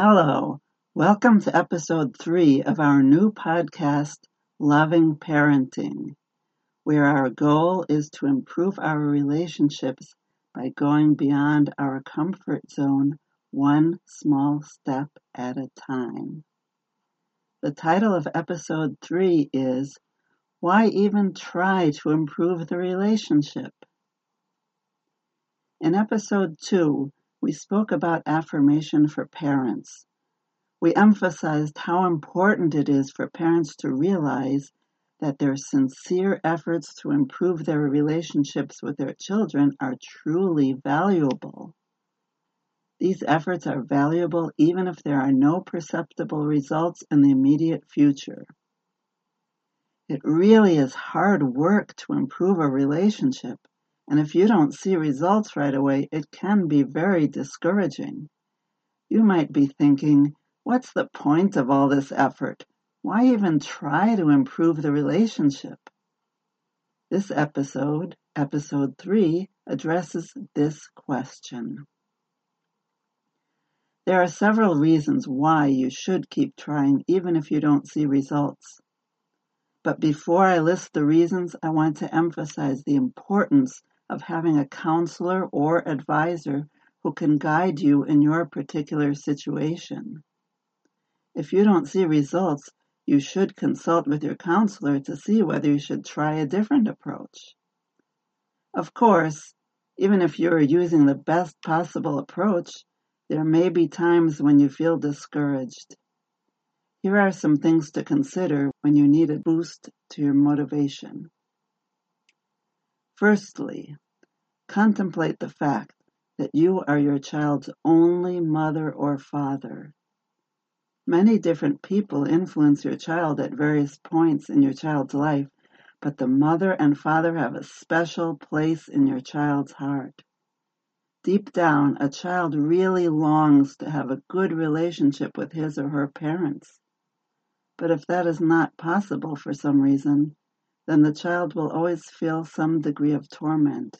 Hello, welcome to episode three of our new podcast, Loving Parenting, where our goal is to improve our relationships by going beyond our comfort zone one small step at a time. The title of episode three is Why Even Try to Improve the Relationship? In episode two, we spoke about affirmation for parents. We emphasized how important it is for parents to realize that their sincere efforts to improve their relationships with their children are truly valuable. These efforts are valuable even if there are no perceptible results in the immediate future. It really is hard work to improve a relationship, and if you don't see results right away, it can be very discouraging. You might be thinking, what's the point of all this effort? Why even try to improve the relationship? This episode, episode 3, addresses this question. There are several reasons why you should keep trying even if you don't see results. But before I list the reasons, I want to emphasize the importance of having a counselor or advisor who can guide you in your particular situation. If you don't see results, you should consult with your counselor to see whether you should try a different approach. Of course, even if you're using the best possible approach, there may be times when you feel discouraged. Here are some things to consider when you need a boost to your motivation. Firstly, contemplate the fact that you are your child's only mother or father. Many different people influence your child at various points in your child's life, but the mother and father have a special place in your child's heart. Deep down, a child really longs to have a good relationship with his or her parents. But if that is not possible for some reason, then the child will always feel some degree of torment.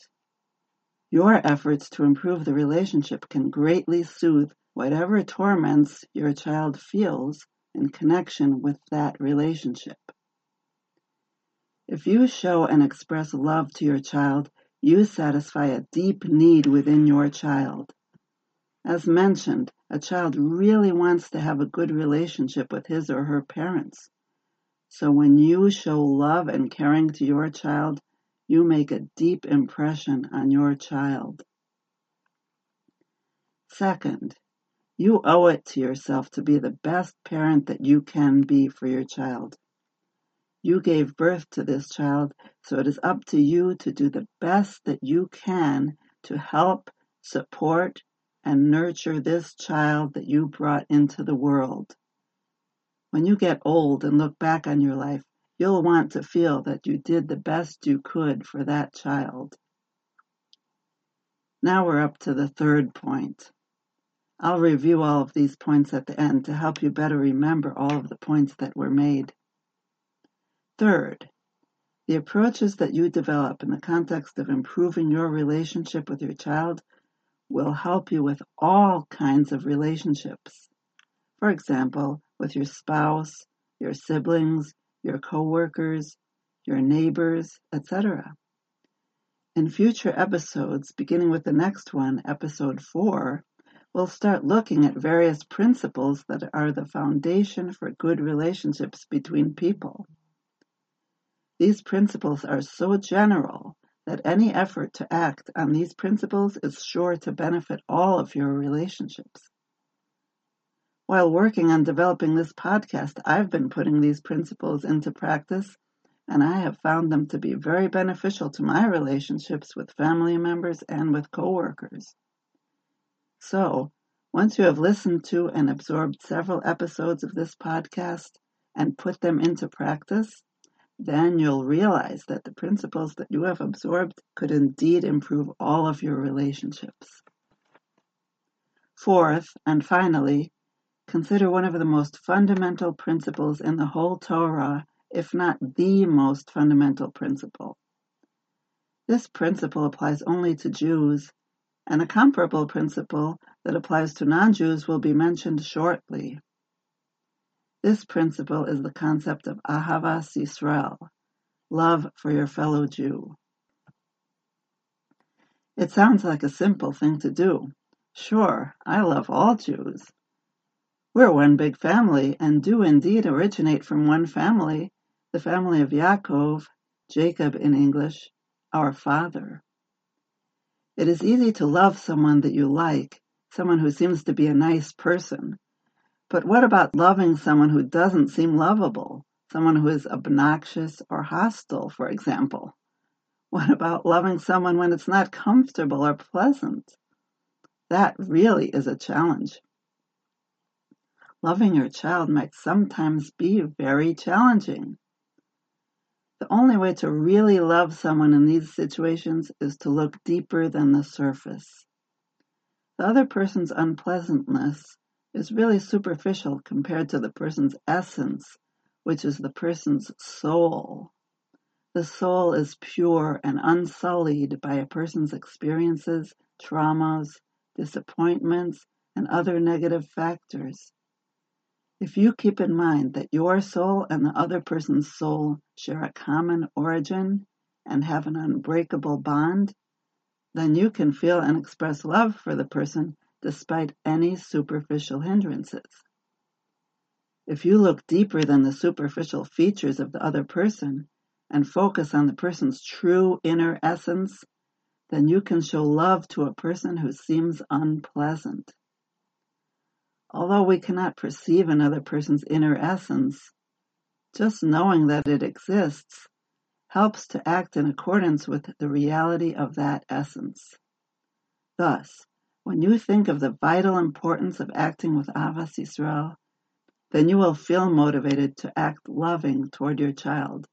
Your efforts to improve the relationship can greatly soothe whatever torments your child feels in connection with that relationship. If you show and express love to your child, you satisfy a deep need within your child. As mentioned, a child really wants to have a good relationship with his or her parents. So when you show love and caring to your child, you make a deep impression on your child. Second, you owe it to yourself to be the best parent that you can be for your child. You gave birth to this child, so it is up to you to do the best that you can to help, support, and nurture this child that you brought into the world. When you get old and look back on your life, you'll want to feel that you did the best you could for that child. Now we're up to the third point. I'll review all of these points at the end to help you better remember all of the points that were made. Third, the approaches that you develop in the context of improving your relationship with your child will help you with all kinds of relationships. For example, with your spouse, your siblings, your coworkers, your neighbors, etc. In future episodes, beginning with the next one, episode 4, we'll start looking at various principles that are the foundation for good relationships between people. These principles are so general that any effort to act on these principles is sure to benefit all of your relationships. While working on developing this podcast, I've been putting these principles into practice, and I have found them to be very beneficial to my relationships with family members and with coworkers. So, once you have listened to and absorbed several episodes of this podcast and put them into practice, then you'll realize that the principles that you have absorbed could indeed improve all of your relationships. Fourth, and finally, Consider one of the most fundamental principles in the whole Torah, if not the most fundamental principle. This principle applies only to Jews and a comparable principle that applies to non-Jews will be mentioned shortly. This principle is the concept of Ahavas Yisrael, love for your fellow Jew. It sounds like a simple thing to do. Sure, I love all Jews. We're one big family and do indeed originate from one family, the family of Yaakov, Jacob in English, our father. It is easy to love someone that you like, someone who seems to be a nice person. But what about loving someone who doesn't seem lovable? Someone who is obnoxious or hostile, for example? What about loving someone when it's not comfortable or pleasant? That really is a challenge. Loving your child might sometimes be very challenging. The only way to really love someone in these situations is to look deeper than the surface. The other person's unpleasantness is really superficial compared to the person's essence, which is the person's soul. The soul is pure and unsullied by a person's experiences, traumas, disappointments, and other negative factors. If you keep in mind that your soul and the other person's soul share a common origin and have an unbreakable bond, then you can feel and express love for the person despite any superficial hindrances. If you look deeper than the superficial features of the other person and focus on the person's true inner essence, then you can show love to a person who seems unpleasant. Although we cannot perceive another person's inner essence, just knowing that it exists helps to act in accordance with the reality of that essence. Thus, when you think of the vital importance of acting with Ahavas Yisrael, then you will feel motivated to act loving toward your child,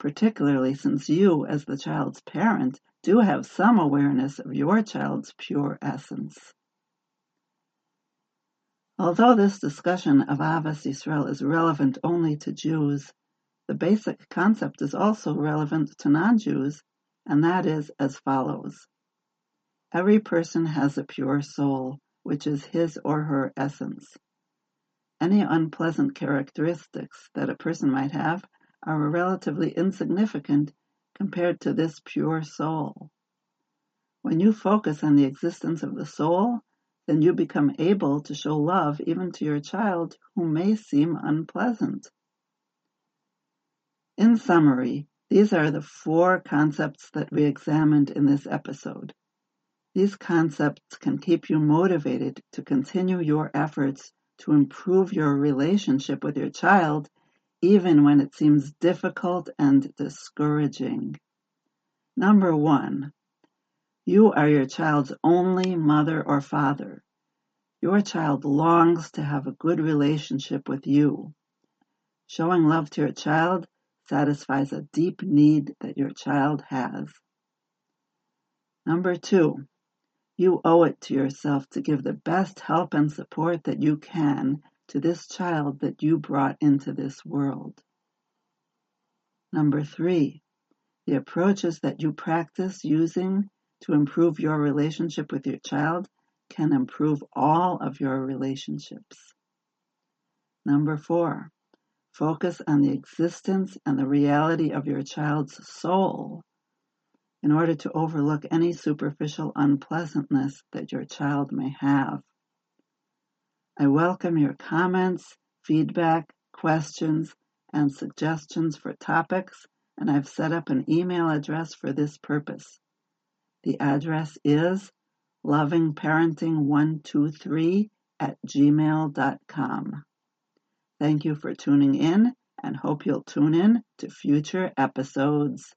particularly since you, as the child's parent, do have some awareness of your child's pure essence. Although this discussion of Ahavas Yisrael is relevant only to Jews, the basic concept is also relevant to non-Jews, and that is as follows. Every person has a pure soul, which is his or her essence. Any unpleasant characteristics that a person might have are relatively insignificant compared to this pure soul. When you focus on the existence of the soul, then you become able to show love even to your child who may seem unpleasant. In summary, these are the four concepts that we examined in this episode. These concepts can keep you motivated to continue your efforts to improve your relationship with your child even when it seems difficult and discouraging. Number one, you are your child's only mother or father. Your child longs to have a good relationship with you. Showing love to your child satisfies a deep need that your child has. Number two, you owe it to yourself to give the best help and support that you can to this child that you brought into this world. Number three, the approaches that you practice using to improve your relationship with your child can improve all of your relationships. Number four, focus on the existence and the reality of your child's soul in order to overlook any superficial unpleasantness that your child may have. I welcome your comments, feedback, questions, and suggestions for topics, and I've set up an email address for this purpose. The address is lovingparenting123 at gmail.com. Thank you for tuning in and hope you'll tune in to future episodes.